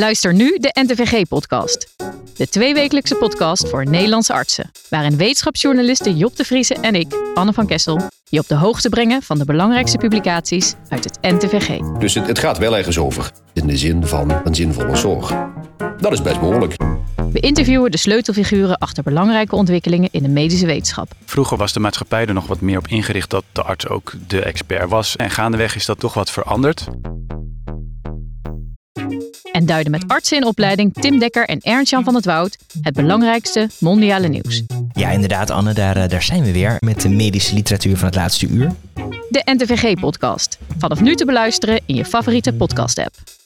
Luister nu de NTVG-podcast. De tweewekelijkse podcast voor Nederlandse artsen. Waarin wetenschapsjournalisten Job de Vriese en ik, Anne van Kessel, je op de hoogte brengen van de belangrijkste publicaties uit het NTVG. Dus het, het gaat wel ergens over. In de zin van een zinvolle zorg. Dat is best behoorlijk. We interviewen de sleutelfiguren achter belangrijke ontwikkelingen in de medische wetenschap. Vroeger was de maatschappij er nog wat meer op ingericht dat de arts ook de expert was. En gaandeweg is dat toch wat veranderd. En duiden met artsen in opleiding Tim Dekker en Ernst-Jan van het Woud het belangrijkste mondiale nieuws. Ja, inderdaad, Anne, daar, eh, daar zijn we weer met de medische literatuur van het laatste uur. De NTVG-podcast. Vanaf nu te beluisteren in je favoriete podcast-app.